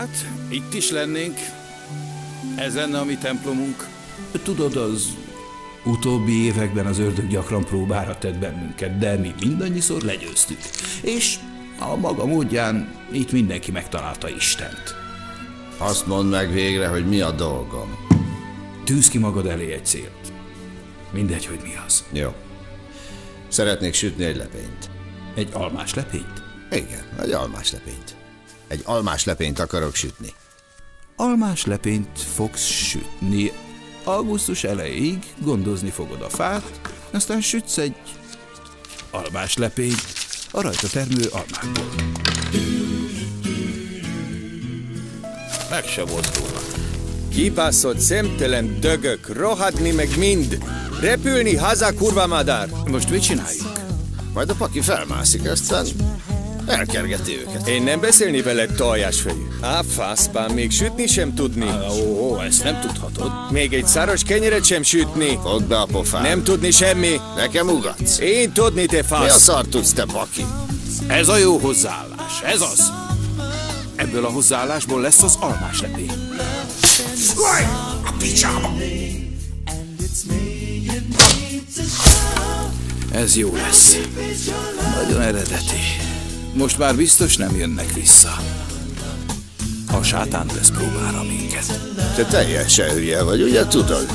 Hát, itt is lennénk. Ez lenne a mi templomunk. Tudod, az utóbbi években az ördög gyakran próbára tett bennünket, de mi mindannyiszor legyőztük. És a maga módján itt mindenki megtalálta Istent. Azt mondd meg végre, hogy mi a dolgom. Tűz ki magad elé egy célt. Mindegy, hogy mi az. Jó. Szeretnék sütni egy lepényt. Egy almás lepényt? Igen, egy almás lepényt. Egy almás lepényt akarok sütni. Almás lepényt fogsz sütni. Augusztus elejéig gondozni fogod a fát, aztán sütsz egy almás lepényt a rajta termő almákból. Meg se mozdulnak. Kipászott szemtelen dögök, rohadni meg mind. Repülni haza, kurva madár. Most mit csináljuk? Majd a paki felmászik, aztán elkergeti őket. Én nem beszélni veled tojásfejű. Á, faszpán, még sütni sem tudni. Ó, ó, ezt nem tudhatod. Még egy szaros kenyeret sem sütni. Fogd be a pofát. Nem tudni semmi. Nekem ugatsz. Én tudni, te Mi a fasz. szar tudsz, te paki? Ez a jó hozzáállás, ez az. Ebből a hozzáállásból lesz az almás lepény. A picsába! Ez jó lesz. Nagyon eredeti. Most már biztos nem jönnek vissza. A sátán tesz próbára minket. Te teljesen hülye vagy, ugye tudod?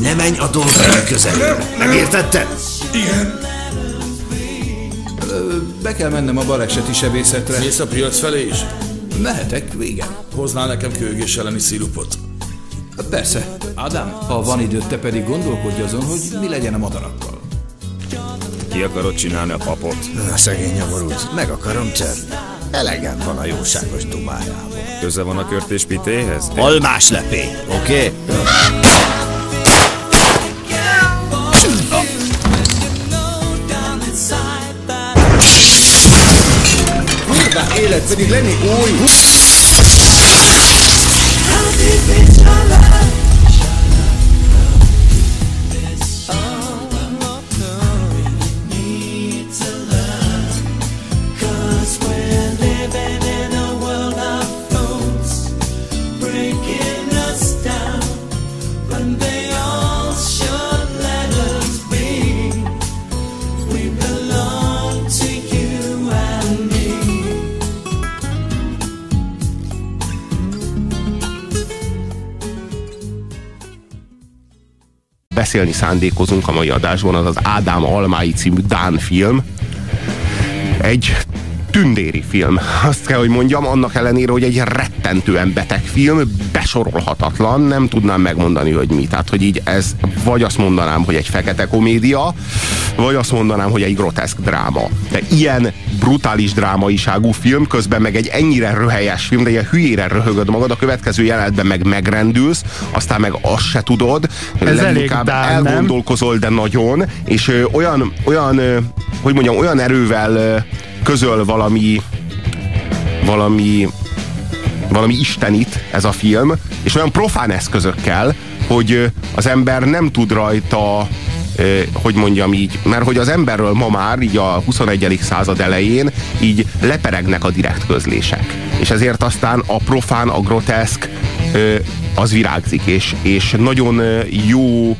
Ne menj a dolgaink közelére. Megértetted? Be kell mennem a baleseti sebészetre. Mész a piac felé is? Mehetek, igen. Hoznál nekem kőgés elleni szirupot. Persze. Ádám, ha van időt, te pedig gondolkodj azon, hogy mi legyen a madarakkal. Ki akarod csinálni a papot? A szegény nyomorult. Meg akarom törni. Elegem van a jóságos dumájából. Köze van a körtés pitéhez? Almás lepény, oké? Kurva élet pedig lenni új. Keep me alive beszélni szándékozunk a mai adásban, az az Ádám Almái című Dán film. Egy tündéri film. Azt kell, hogy mondjam, annak ellenére, hogy egy rettentően beteg film, besorolhatatlan, nem tudnám megmondani, hogy mi. Tehát, hogy így ez, vagy azt mondanám, hogy egy fekete komédia, vagy azt mondanám, hogy egy groteszk dráma. De ilyen brutális drámaiságú film, közben meg egy ennyire röhelyes film, de ilyen hülyére röhögöd magad, a következő jelenetben meg megrendülsz, aztán meg azt se tudod, Ez leginkább nem? elgondolkozol, de nagyon, és ö, olyan, olyan ö, hogy mondjam, olyan erővel ö, közöl valami valami valami istenit ez a film, és olyan profán eszközökkel, hogy az ember nem tud rajta hogy mondjam így, mert hogy az emberről ma már így a 21. század elején így leperegnek a direkt közlések. És ezért aztán a profán, a groteszk az virágzik, és, és nagyon jó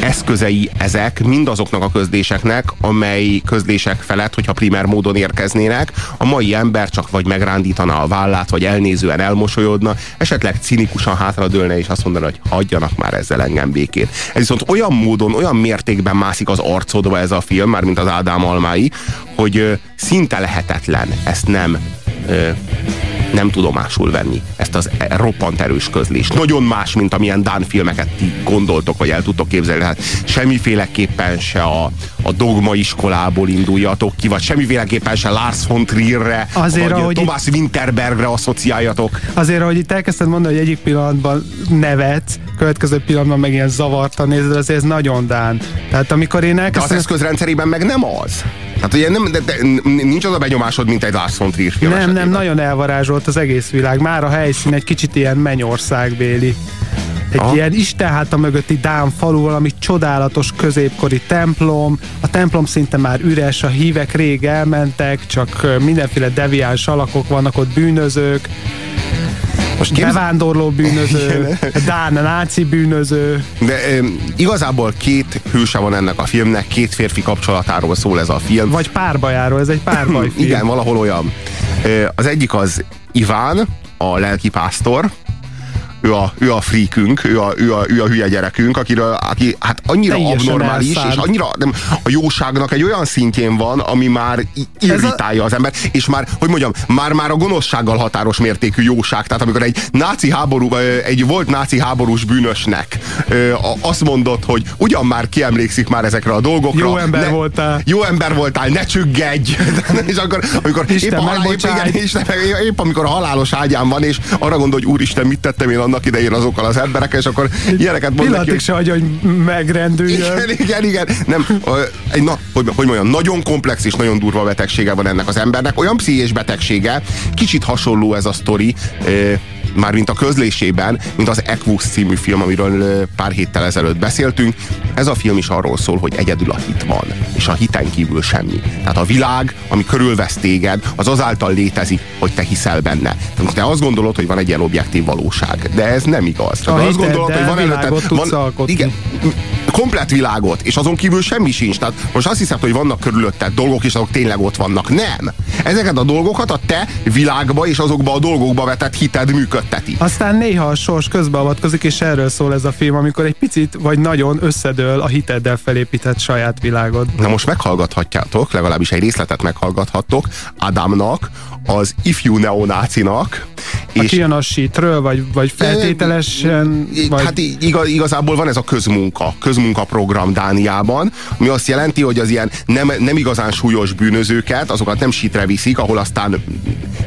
eszközei ezek mindazoknak a közléseknek, amely közlések felett, hogyha primer módon érkeznének, a mai ember csak vagy megrándítaná a vállát, vagy elnézően elmosolyodna, esetleg cinikusan hátradőlne, és azt mondaná, hogy hagyjanak már ezzel engem békén. Ez viszont olyan módon, olyan mértékben mászik az arcodba ez a film, már mint az Ádám Almái, hogy szinte lehetetlen ezt nem nem tudomásul venni ezt az e- roppant erős közlést. Nagyon más, mint amilyen Dán filmeket ti gondoltok, vagy el tudtok képzelni. Hát semmiféleképpen se a, a dogma iskolából induljatok ki, vagy semmiféleképpen se Lars von Trierre, Azért, vagy ahogy Thomas Winterbergre asszociáljatok. Azért, ahogy itt elkezdted mondani, hogy egyik pillanatban nevetsz, következő pillanatban meg ilyen zavartan nézed, azért ez nagyon dán. Tehát amikor én De az elkezdtem... eszközrendszerében meg nem az. Tehát ugye nem, de, de, nincs az a benyomásod, mint egy Lars von Trier film Nem, nem, esetében. nagyon elvarázsolt az egész világ. Már a helyszín egy kicsit ilyen mennyországbéli. egy Aha. ilyen istenháta mögötti Dán falu, valami csodálatos középkori templom. A templom szinte már üres, a hívek rég elmentek, csak mindenféle deviáns alakok vannak ott, bűnözők, Most képz... bevándorló bűnöző, Dán náci bűnöző. De e, igazából két hőse van ennek a filmnek, két férfi kapcsolatáról szól ez a film. Vagy párbajáról, ez egy párbajfilm. Igen, valahol olyan. Az egyik az Iván, a lelkipásztor, ő a, ő a freakünk, ő a, ő, a, ő a hülye gyerekünk, akiről, aki hát annyira Teljesen abnormális, elszállt. és annyira nem, a jóságnak egy olyan szintjén van, ami már irritálja az ember, és már, hogy mondjam, már, már a gonoszsággal határos mértékű jóság, tehát amikor egy náci háború, egy volt náci háborús bűnösnek azt mondott, hogy ugyan már kiemlékszik már ezekre a dolgokra. Jó ember ne, voltál. Jó ember voltál, ne csüggedj! és akkor, amikor Isten épp, halál, épp, igen, Isten, meg- épp amikor a halálos ágyán van, és arra gondol, hogy úristen, mit tettem én annak idején azokkal az emberekkel, és akkor ilyeneket mond neki, Pillanatig hogy se hagyja, hogy megrendüljön. igen, igen, igen. Nem, egy, na, hogy, hogy mondjam, nagyon komplex és nagyon durva betegsége van ennek az embernek. Olyan pszichés betegsége, kicsit hasonló ez a sztori, ö, már mint a közlésében, mint az Equus című film, amiről pár héttel ezelőtt beszéltünk. Ez a film is arról szól, hogy egyedül a hit van, és a hiten kívül semmi. Tehát a világ, ami körülvesz téged, az azáltal létezik, hogy te hiszel benne. Tehát te azt gondolod, hogy van egy ilyen objektív valóság, de ez nem igaz. Tehát A azt hiteddel előtted- világot tudsz alkotni. igen, komplet világot, és azon kívül semmi sincs. Tehát most azt hiszed, hogy vannak körülötted dolgok, és azok tényleg ott vannak. Nem. Ezeket a dolgokat a te világba és azokba a dolgokba vetett hited működteti. Aztán néha a sors közbeavatkozik, és erről szól ez a film, amikor egy picit vagy nagyon összedől a hiteddel felépített saját világod. Na most meghallgathatjátok, legalábbis egy részletet meghallgathattok Adamnak, az ifjú neonácinak, Aki jön a shitről, vagy, vagy feltételesen, vagy... Hát igaz, igazából van ez a közmunka, közmunkaprogram Dániában, ami azt jelenti, hogy az ilyen nem, nem igazán súlyos bűnözőket, azokat nem sitre viszik, ahol aztán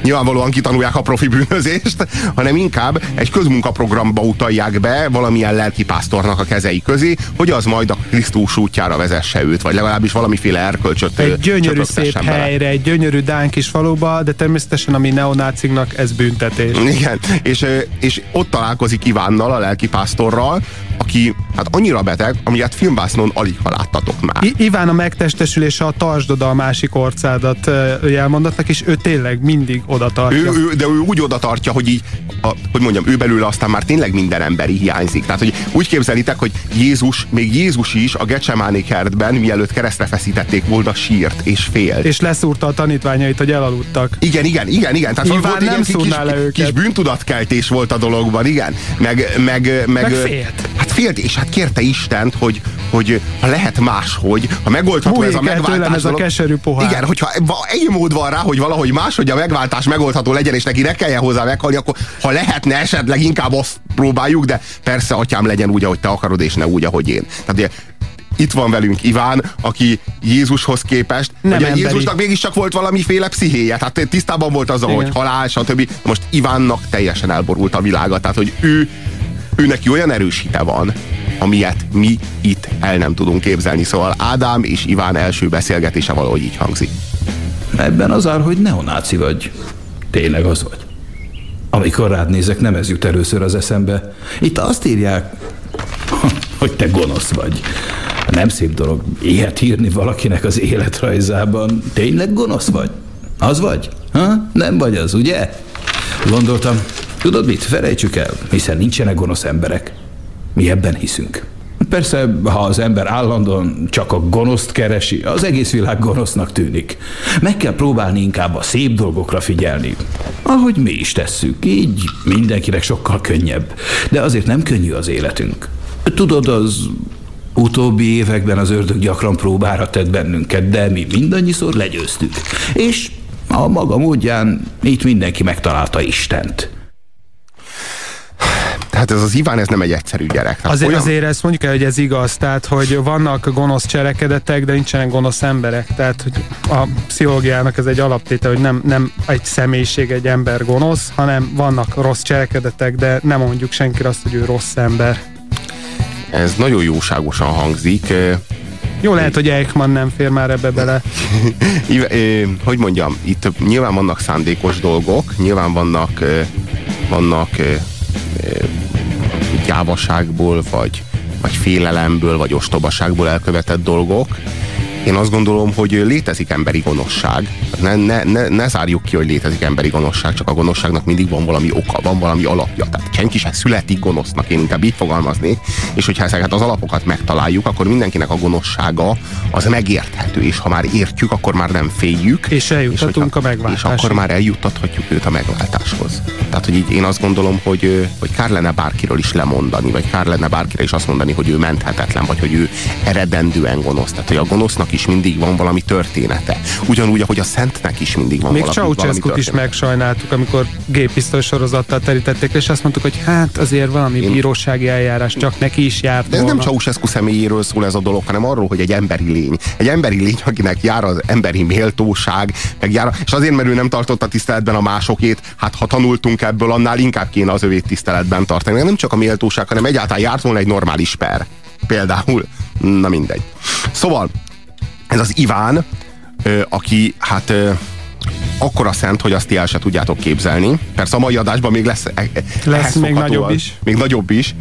nyilvánvalóan kitanulják a profi bűnözést, hanem inkább egy közmunkaprogramba utalják be valamilyen lelkipásztornak a kezei közé, hogy az majd a Krisztus útjára vezesse őt, vagy legalábbis valamiféle erkölcsöt egy gyönyörű szép bele. helyre, egy gyönyörű dán kis faluba, de természetesen ami neonáciknak ez büntetés. Igen, és, és ott találkozik Ivánnal, a lelkipásztorral, aki hát annyira beteg, amilyet filmvásznon alig ha láttatok már. I- Iván a megtestesülése a tartsd oda a másik orcádat ö, jelmondatnak, és ő tényleg mindig oda tartja. Ő, ő, de ő úgy oda tartja, hogy így, a, hogy mondjam, ő belőle aztán már tényleg minden emberi hiányzik. Tehát, hogy úgy képzelitek, hogy Jézus, még Jézus is a Gecsemáni kertben, mielőtt keresztre feszítették volna, sírt és félt. És leszúrta a tanítványait, hogy elaludtak. Igen, igen, igen, igen. Tehát Iván volt egy nem ilyen kis, le őket. kis bűntudatkeltés volt a dologban, igen. Meg, meg, meg, Meg félt. Hát félt, és hát kérte Istent, hogy, hogy ha lehet máshogy, ha megoldható ez a megváltás ez a keserű pohár. Igen, hogyha egy mód van rá, hogy valahogy máshogy a megváltás megoldható legyen, és neki ne kelljen hozzá meghalni, akkor ha lehetne esetleg inkább azt próbáljuk, de persze, atyám, legyen úgy, ahogy te akarod, és ne úgy, ahogy én. Tehát ugye, itt van velünk Iván, aki Jézushoz képest, Nem ugye emberi. Jézusnak mégiscsak volt valamiféle pszichéje, tehát tisztában volt azzal, Igen. hogy halál, stb. Most Ivánnak teljesen elborult a világa, tehát hogy ő, ő neki olyan erős hite van, amilyet mi itt el nem tudunk képzelni. Szóval Ádám és Iván első beszélgetése valahogy így hangzik. Ebben az ár, hogy neonáci vagy. Tényleg az vagy. Amikor rád nézek, nem ez jut először az eszembe. Itt azt írják, hogy te gonosz vagy. Nem szép dolog ilyet írni valakinek az életrajzában. Tényleg gonosz vagy? Az vagy? Ha? Nem vagy az, ugye? Gondoltam, tudod mit, felejtsük el, hiszen nincsenek gonosz emberek. Mi ebben hiszünk. Persze, ha az ember állandóan csak a gonoszt keresi, az egész világ gonosznak tűnik. Meg kell próbálni inkább a szép dolgokra figyelni. Ahogy mi is tesszük, így mindenkinek sokkal könnyebb. De azért nem könnyű az életünk. Tudod, az utóbbi években az ördög gyakran próbára tett bennünket, de mi mindannyiszor legyőztük. És a maga módján itt mindenki megtalálta Istent. Tehát ez az Iván, ez nem egy egyszerű gyerek. Tehát Azért, olyan, azért ezt mondjuk el, hogy ez igaz, tehát hogy vannak gonosz cselekedetek, de nincsenek gonosz emberek. Tehát hogy a pszichológiának ez egy alaptétel, hogy nem, nem egy személyiség, egy ember gonosz, hanem vannak rossz cselekedetek, de nem mondjuk senkire azt, hogy ő rossz ember. Ez nagyon jóságosan hangzik. Jó lehet, hogy Eichmann nem fér már ebbe bele. Hogy mondjam, itt nyilván vannak szándékos dolgok, nyilván vannak, vannak gyávaságból, vagy, vagy félelemből, vagy ostobaságból elkövetett dolgok. Én azt gondolom, hogy létezik emberi gonoszság. Ne, ne, ne, ne zárjuk ki, hogy létezik emberi gonoszság, csak a gonoszságnak mindig van valami oka, van valami alapja. Tehát senki sem születik gonosznak, én inkább így fogalmaznék. És hogyha ezeket az alapokat megtaláljuk, akkor mindenkinek a gonoszsága az megérthető, és ha már értjük, akkor már nem féljük. És eljutatunk hogyha, a megváltásig. És akkor már eljuttathatjuk őt a megváltáshoz. Tehát, hogy így én azt gondolom, hogy, hogy kár lenne bárkiről is lemondani, vagy kár lenne bárkire is azt mondani, hogy ő menthetetlen, vagy hogy ő eredendően gonosz. Tehát, hogy a gonosznak is mindig van valami története. Ugyanúgy, ahogy a szentnek is mindig van Még valami, valami Ceausescu-t is története. megsajnáltuk, amikor gépisztoly sorozattal terítették, és azt mondtuk, hogy hát azért valami Én- bírósági eljárás csak neki is járt De ez volna. nem Ceausescu személyéről szól ez a dolog, hanem arról, hogy egy emberi lény. Egy emberi lény, akinek jár az emberi méltóság, meg jár, és azért, mert ő nem tartotta tiszteletben a másokét, hát ha tanultunk ebből, annál inkább kéne az övét tiszteletben tartani. Nem csak a méltóság, hanem egyáltalán járt volna egy normális per. Például. Na mindegy. Szóval, ez az Iván, aki hát akkora szent, hogy azt ti el se tudjátok képzelni. Persze a mai adásban még lesz, e- e- ehhez még nagyobb is. Még nagyobb is.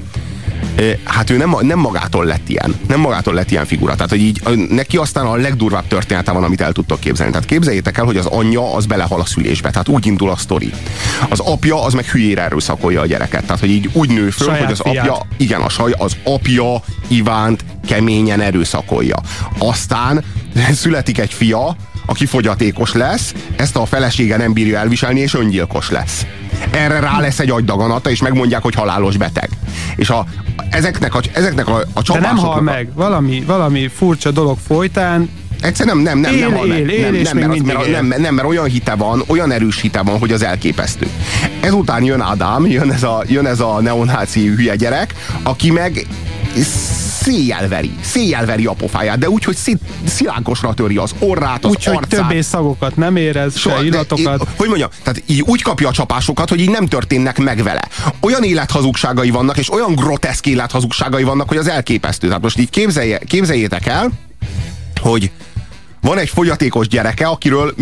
Hát ő nem, nem magától lett ilyen. Nem magától lett ilyen figura. Tehát, hogy így neki aztán a legdurvább története van, amit el tudtok képzelni. Tehát képzeljétek el, hogy az anyja az belehal a szülésbe. Tehát úgy indul a sztori. Az apja az meg hülyére erőszakolja a gyereket. Tehát, hogy így úgy nő föl, Saját hogy az fiát. apja, igen, a saj, az apja Ivánt keményen erőszakolja. Aztán születik egy fia, aki fogyatékos lesz, ezt a felesége nem bírja elviselni, és öngyilkos lesz. Erre rá lesz egy agydaganata, és megmondják, hogy halálos beteg. És a, ezeknek a, ezeknek a, a De nem csapásoknak hal meg. Valami, valami furcsa dolog folytán Egyszerűen nem, nem, nem, Él, nem hal meg. él, él, nem, és nem, még mert, mert, nem, nem, mert olyan hite van, olyan erős hite van, hogy az elképesztő. Ezután jön Ádám, jön ez a, jön ez a neonáci hülye gyerek, aki meg széjjel veri, széjjel veri a pofáját, de úgy, hogy szét, szilánkosra töri az orrát, az úgyhogy arcát. többé szagokat nem érez, Soha, se de illatokat. így- hogy mondjam, tehát így úgy kapja a csapásokat, hogy így nem történnek meg vele. Olyan élethazugságai vannak, és olyan groteszk élethazugságai vannak, hogy az elképesztő. Tehát most így képzelje, képzeljétek el, hogy van egy fogyatékos gyereke, akiről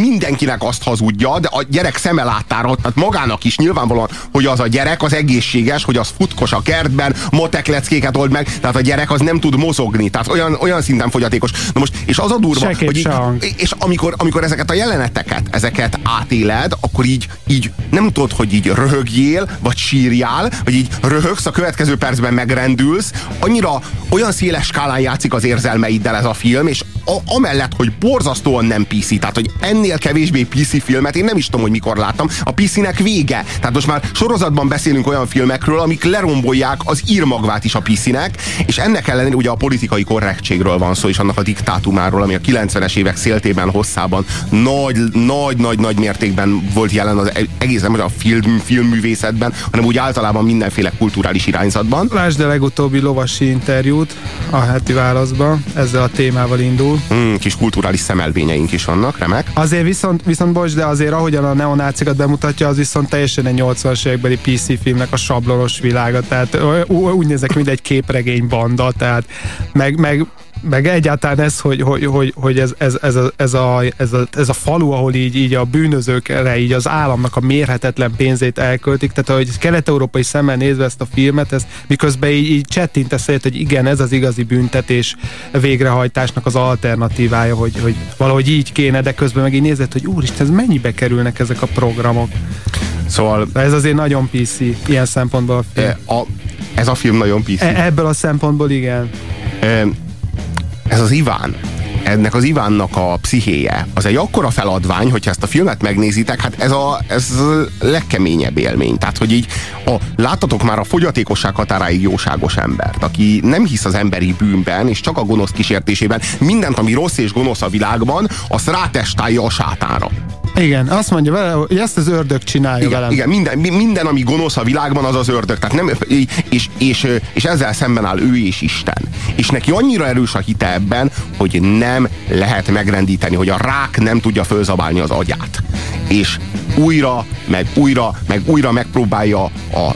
mindenkinek azt hazudja, de a gyerek szeme láttára, tehát magának is nyilvánvalóan, hogy az a gyerek az egészséges, hogy az futkos a kertben, motekleckéket old meg, tehát a gyerek az nem tud mozogni, tehát olyan, olyan szinten fogyatékos. Na most, és az a durva, Se kép, hogy így, és amikor, amikor ezeket a jeleneteket, ezeket átéled, akkor így, így nem tudod, hogy így röhögjél, vagy sírjál, vagy így röhögsz, a következő percben megrendülsz. Annyira olyan széles skálán játszik az érzelmeiddel ez a film, és a, amellett, hogy borzasztóan nem PC, tehát hogy ennél kevésbé PC filmet én nem is tudom, hogy mikor láttam. A PC-nek vége. Tehát most már sorozatban beszélünk olyan filmekről, amik lerombolják az írmagvát is a PC-nek, és ennek ellenére ugye a politikai korrektségről van szó, és annak a diktátumáról, ami a 90-es évek széltében, hosszában nagy, nagy, nagy, nagy mértékben volt jelen az egész nem a film, filmművészetben, hanem úgy általában mindenféle kulturális irányzatban. Lásd a legutóbbi lovasi interjút a heti válaszban, ezzel a témával indul. Hmm, kis kulturális szemelvényeink is vannak, remek. Azért viszont, viszont bocs, de azért ahogyan a neonácikat bemutatja, az viszont teljesen egy 80-as évekbeli PC filmnek a sablonos világa, tehát úgy nézek, mint egy képregény banda, tehát meg, meg meg egyáltalán ez, hogy, hogy, hogy, hogy ez, ez, ez, a, ez, a, ez, a, ez a falu, ahol így, így a bűnözőkre így az államnak a mérhetetlen pénzét elköltik, tehát hogy kelet-európai szemmel nézve ezt a filmet, ez miközben így, így csettintesz hogy igen, ez az igazi büntetés végrehajtásnak az alternatívája, hogy, hogy valahogy így kéne, de közben meg így nézed, hogy úristen, ez mennyibe kerülnek ezek a programok. Szóval ez azért nagyon PC ilyen szempontból a film. e, a, ez a film nagyon PC. E- ebből a szempontból igen. Ö, ez az Iván, ennek az Ivánnak a pszichéje, az egy akkora feladvány, hogyha ezt a filmet megnézitek, hát ez a, ez a legkeményebb élmény. Tehát, hogy így a, láttatok már a fogyatékosság határáig jóságos embert, aki nem hisz az emberi bűnben, és csak a gonosz kísértésében mindent, ami rossz és gonosz a világban, azt rátestálja a sátánra. Igen, azt mondja vele, hogy ezt az ördög csinálja Igen, velem. igen minden, mi- minden, ami gonosz a világban, az az ördög. Tehát nem, és, és, és ezzel szemben áll ő és Isten. És neki annyira erős a hite ebben, hogy nem lehet megrendíteni, hogy a rák nem tudja fölzabálni az agyát. És újra, meg újra, meg újra megpróbálja a,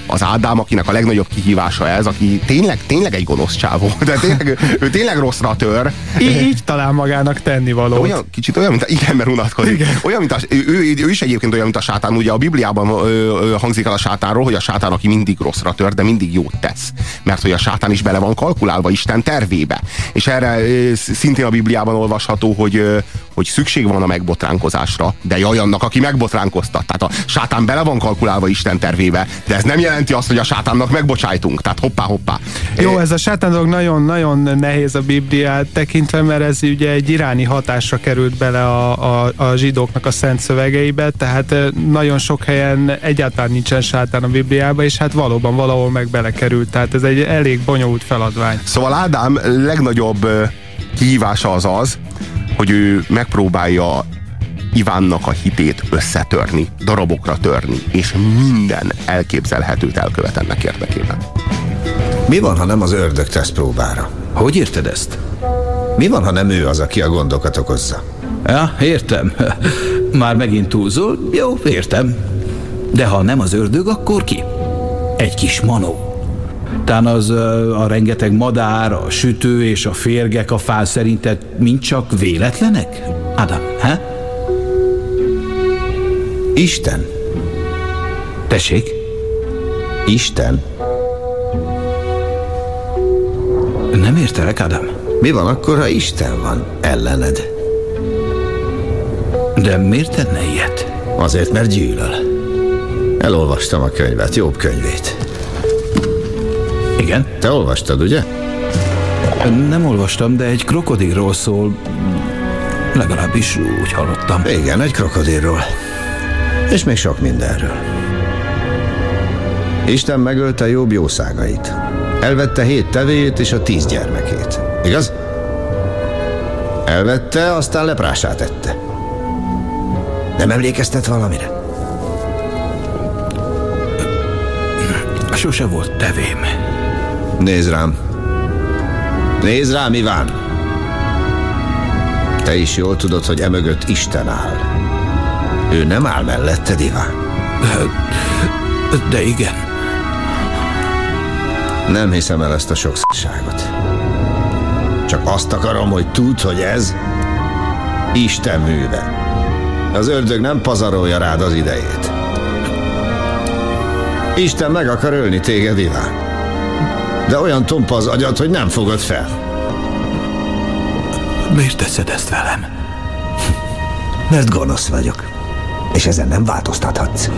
az Ádám, akinek a legnagyobb kihívása ez, aki tényleg, tényleg egy gonosz csávó, de tényleg, ő tényleg rosszra tör. Így, így talál magának tennivalót. Olyan, kicsit olyan, mint a, igen, mert unatkozik. Igen. Olyan, mint a, ő, ő, ő, is egyébként olyan, mint a sátán. Ugye a Bibliában ö, ö, hangzik el a sátánról, hogy a sátán, aki mindig rosszra tör, de mindig jót tesz. Mert hogy a sátán is bele van kalkulálva Isten tervébe. És erre ö, szintén a Bibliában olvasható, hogy, ö, hogy szükség van a megbotránkozásra, de jaj annak, aki megbotránkoztat. Tehát a sátán bele van kalkulálva Isten tervébe, de ez nem jelenti azt, hogy a sátánnak megbocsájtunk. Tehát hoppá, hoppá. Jó, ez a sátán dolog nagyon-nagyon nehéz a Bibliát tekintve, mert ez ugye egy iráni hatásra került bele a, a, a zsidóknak a szent szövegeibe, tehát nagyon sok helyen egyáltalán nincsen sátán a Bibliában, és hát valóban valahol meg belekerült, tehát ez egy elég bonyolult feladvány. Szóval Ádám legnagyobb kihívása az az, hogy ő megpróbálja Ivánnak a hitét összetörni, darabokra törni, és minden elképzelhetőt elkövet ennek érdekében. Mi van, ha nem az ördög tesz próbára? Hogy érted ezt? Mi van, ha nem ő az, aki a gondokat okozza? Ja, értem. Már megint túlzol? Jó, értem. De ha nem az ördög, akkor ki? Egy kis manó. Tán az a rengeteg madár, a sütő és a férgek a fál szerinted mind csak véletlenek? Ádám, he? Isten. Tessék? Isten. Nem értelek, Ádám. Mi van akkor, ha Isten van ellened? De miért tenne ilyet? Azért, mert gyűlöl. Elolvastam a könyvet, jobb könyvét. Igen? Te olvastad, ugye? Nem olvastam, de egy krokodilról szól. Legalábbis úgy hallottam. Igen, egy krokodilról. És még sok mindenről. Isten megölte jobb jószágait. Elvette hét tevéjét és a tíz gyermekét. Igaz? Elvette, aztán leprását tette. Nem emlékeztet valamire? Sose volt tevém. Nézd rám. Nézd rám, Iván! Te is jól tudod, hogy emögött Isten áll. Ő nem áll melletted, Iván. De igen. Nem hiszem el ezt a sokszorságot. Csak azt akarom, hogy tudd, hogy ez Isten műve. Az ördög nem pazarolja rád az idejét. Isten meg akar ölni téged, Iván. De olyan tompa az agyad, hogy nem fogod fel. Miért teszed ezt velem? Mert gonosz vagyok. És ezen nem változtathatsz.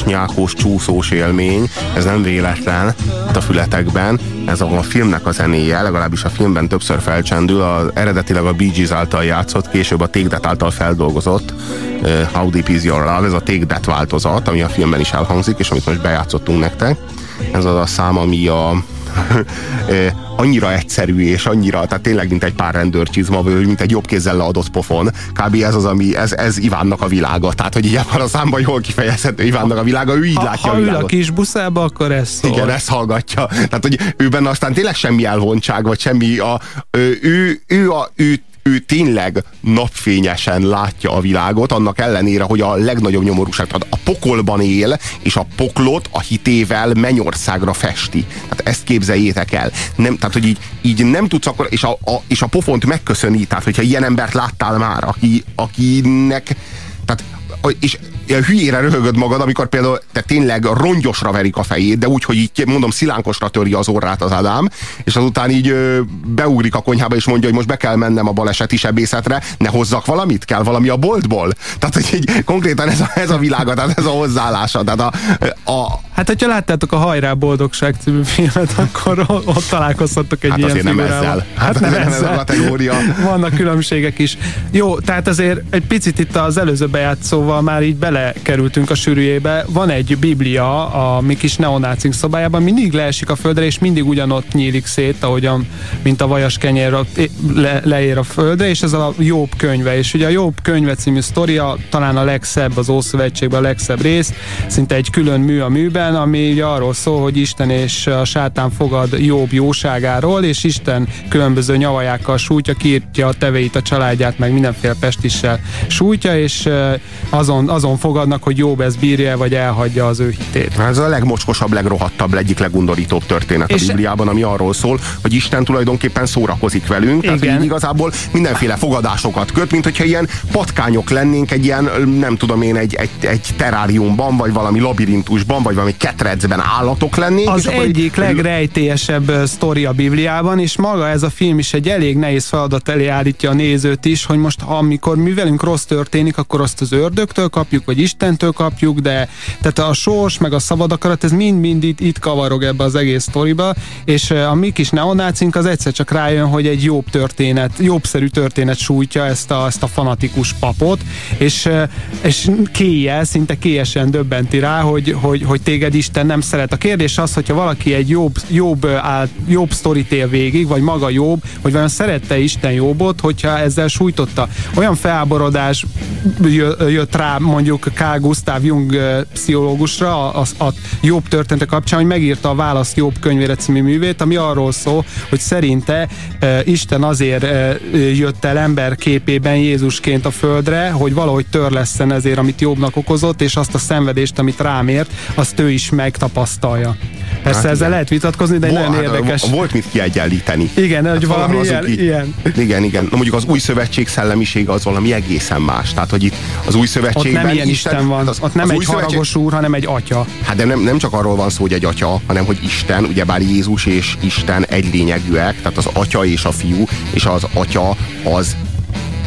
Nyálas, nyákós, csúszós élmény, ez nem véletlen itt a fületekben. Ez a, filmnek a zenéje, legalábbis a filmben többször felcsendül, az eredetileg a Bee Gees által játszott, később a Take által feldolgozott uh, How Deep Is Your Love, ez a Take That változat, ami a filmben is elhangzik, és amit most bejátszottunk nektek. Ez az a szám, ami a annyira egyszerű, és annyira, tehát tényleg mint egy pár rendőrcsizma, vagy mint egy jobb kézzel leadott pofon. Kb. ez az, ami, ez, ez Ivánnak a világa. Tehát, hogy így ebben a számban jól kifejezhető Ivánnak a világa, ő így Ha, látja ha a ül a világot. kis buszába, akkor ez szól. Igen, ezt hallgatja. Tehát, hogy ő benne aztán tényleg semmi elvontság, vagy semmi a, ő, ő, ő, a, ő, ő tényleg napfényesen látja a világot, annak ellenére, hogy a legnagyobb nyomorúság, tehát a pokolban él, és a poklot a hitével mennyországra festi. Tehát ezt képzeljétek el. Nem, tehát, hogy így, így nem tudsz akkor, és a, a, és a pofont megköszöni, tehát hogyha ilyen embert láttál már, aki, akinek, tehát és ilyen hülyére röhögöd magad, amikor például te tényleg rongyosra verik a fejét, de úgy, hogy így mondom, szilánkosra töri az orrát az Ádám, és azután így ö, beugrik a konyhába, és mondja, hogy most be kell mennem a baleseti sebészetre, ne hozzak valamit, kell valami a boltból. Tehát, hogy így konkrétan ez a, ez a világa, tehát ez a hozzáállása. Tehát a, a, Hát, hogyha láttátok a Hajrá Boldogság című filmet, akkor ott találkozhattok egy Hát ilyen azért nem figurával. ezzel. Hát nem nem ez a ezzel. kategória. Vannak különbségek is. Jó, tehát azért egy picit itt az előző bejátszóval már így belekerültünk a sűrűjébe. Van egy biblia a mi kis neonácink szobájában, mindig leesik a földre, és mindig ugyanott nyílik szét, ahogyan, mint a vajas kenyér le, leér a földre, és ez a Jobb könyve. És ugye a Jobb könyve című sztoria talán a legszebb az Ószövetségben, a legszebb rész, szinte egy külön mű a műben, ami ugye arról szól, hogy Isten és a sátán fogad Jobb jóságáról, és Isten különböző nyavajákkal sújtja, kiírtja a teveit, a családját, meg mindenféle pestissel sújtja, és azon, azon fogadnak, hogy Jobb ezt bírja, vagy elhagyja az ő hitét. Ez a legmocskosabb, legrohadtabb, egyik legundorítóbb történet És- a Bibliában, ami arról szól, hogy Isten tulajdonképpen szórakozik velünk, tehát Igen. hogy igazából mindenféle fogadásokat köt, mint hogyha ilyen patkányok lennénk egy ilyen, nem tudom én, egy, egy, egy teráriumban, vagy valami labirintusban, vagy valami ketrecben állatok lennénk. Az és akkor egyik legrejtélyesebb ö, sztori a Bibliában, és maga ez a film is egy elég nehéz feladat elé állítja a nézőt is, hogy most amikor mi velünk rossz történik, akkor azt az ördögtől kapjuk, vagy Istentől kapjuk, de tehát a sors, meg a szabad akarat, ez mind-mind itt, itt kavarog ebbe az egész sztoriba, és a mi kis neonácink az egyszer csak rájön, hogy egy jobb történet, jobbszerű történet sújtja ezt a, ezt a fanatikus papot, és, és kéjjel, szinte kélyesen döbbenti rá, hogy, hogy, hogy téged Isten nem szeret. A kérdés az, hogyha valaki egy jobb, jobb, áll, jobb sztorit él végig, vagy maga jobb, hogy vajon szerette Isten jobbot, hogyha ezzel sújtotta. Olyan felborodás jö- jött rá mondjuk K. Gustav Jung pszichológusra a, a, a jobb története kapcsán, hogy megírta a Válasz jobb könyvére című művét, ami arról szól, hogy szerinte ö, Isten azért ö, jött el ember képében Jézusként a földre, hogy valahogy törlesszen ezért, amit jobbnak okozott, és azt a szenvedést, amit rám ért, azt ő is megtapasztalja. Persze Hát ezzel igen. lehet vitatkozni, de egy Vo- nagyon hát, érdekes. Volt mit kiegyenlíteni. Igen, hogy valami ilyen, így. ilyen. Igen, igen. Na mondjuk az új szövetség szellemisége az valami egészen más. Tehát, hogy itt az új Ott szövetségben... nem ilyen Isten van, az, ott nem az egy új szövetség- haragos úr, hanem egy atya. Hát de nem, nem csak arról van szó, hogy egy atya, hanem hogy Isten, ugyebár Jézus és Isten egy lényegűek, tehát az atya és a fiú, és az atya az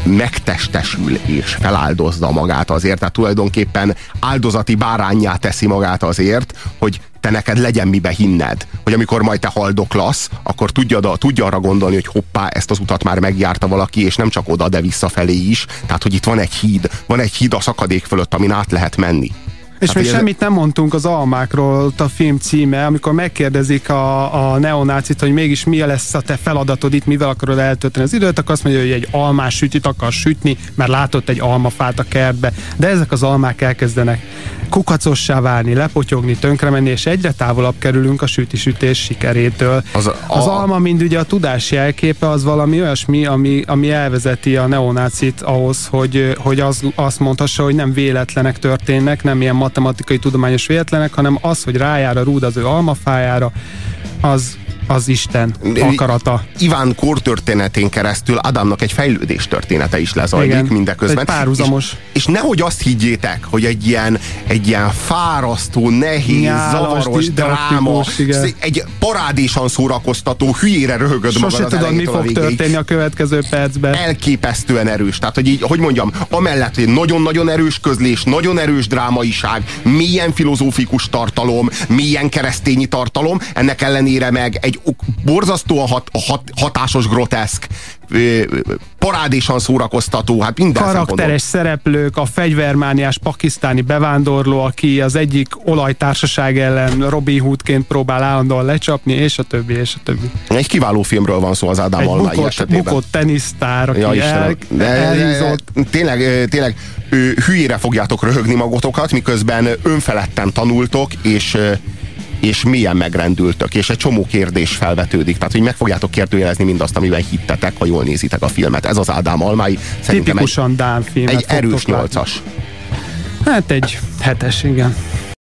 megtestesül és feláldozza magát azért, tehát tulajdonképpen áldozati bárányá teszi magát azért, hogy te neked legyen mibe hinned, hogy amikor majd te haldoklasz, akkor tudja, tudja arra gondolni, hogy hoppá, ezt az utat már megjárta valaki, és nem csak oda, de visszafelé is. Tehát, hogy itt van egy híd, van egy híd a szakadék fölött, amin át lehet menni. És Hát, még semmit nem mondtunk az almákról, ott a film címe, amikor megkérdezik a, a neonácit, hogy mégis mi lesz a te feladatod itt, mivel akarod eltölteni az időt, akkor azt mondja, hogy egy almás sütit akar sütni, mert látott egy almafát a kertbe. De ezek az almák elkezdenek kukacossá válni, lepotyogni, tönkre menni, és egyre távolabb kerülünk a süti-sütés sikerétől. Az a- az alma, mind ugye a tudás jelképe, az valami olyasmi, ami, ami elvezeti a neonácit ahhoz, hogy, hogy az, azt mondhassa, hogy nem véletlenek történnek, nem ilyen matematikai tudományos véletlenek, hanem az, hogy rájár a rúd az ő almafájára, az, az Isten akarata. Iván kortörténetén keresztül Adamnak egy fejlődés története is lezajlik Igen, mindeközben. egy párhuzamos. És, és nehogy azt higgyétek, hogy egy ilyen, egy ilyen fárasztó, nehéz, Nyálas, zavaros dráma, igen. egy parádésan szórakoztató, hülyére röhögöd magad Sose az tudod, mi a fog végéig. történni a következő percben. elképesztően erős. Tehát, hogy így, hogy mondjam, amellett, hogy nagyon-nagyon erős közlés, nagyon erős drámaiság, mélyen filozófikus tartalom, mélyen keresztényi tartalom, ennek ellenére meg egy ok- borzasztóan hat, hat, hatásos, groteszk, parádésan szórakoztató, hát minden Karakteres szereplők, a fegyvermániás pakisztáni bevándorló, aki az egyik olajtársaság ellen Robin Hoodként próbál állandóan lecsapni, és a többi, és a többi. Egy kiváló filmről van szó az Ádám Egy Almái bukott, esetében. bukott tenisztár, aki Ja, el. De, elhízott. tényleg, tényleg hülyére fogjátok röhögni magotokat, miközben önfeledten tanultok, és és mélyen megrendültök, és egy csomó kérdés felvetődik. Tehát, hogy meg fogjátok kérdőjelezni mindazt, amiben hittetek, ha jól nézitek a filmet. Ez az Ádám egy, Tipikusan Dán filmet egy erős nyolcas. Hát egy hetes, igen.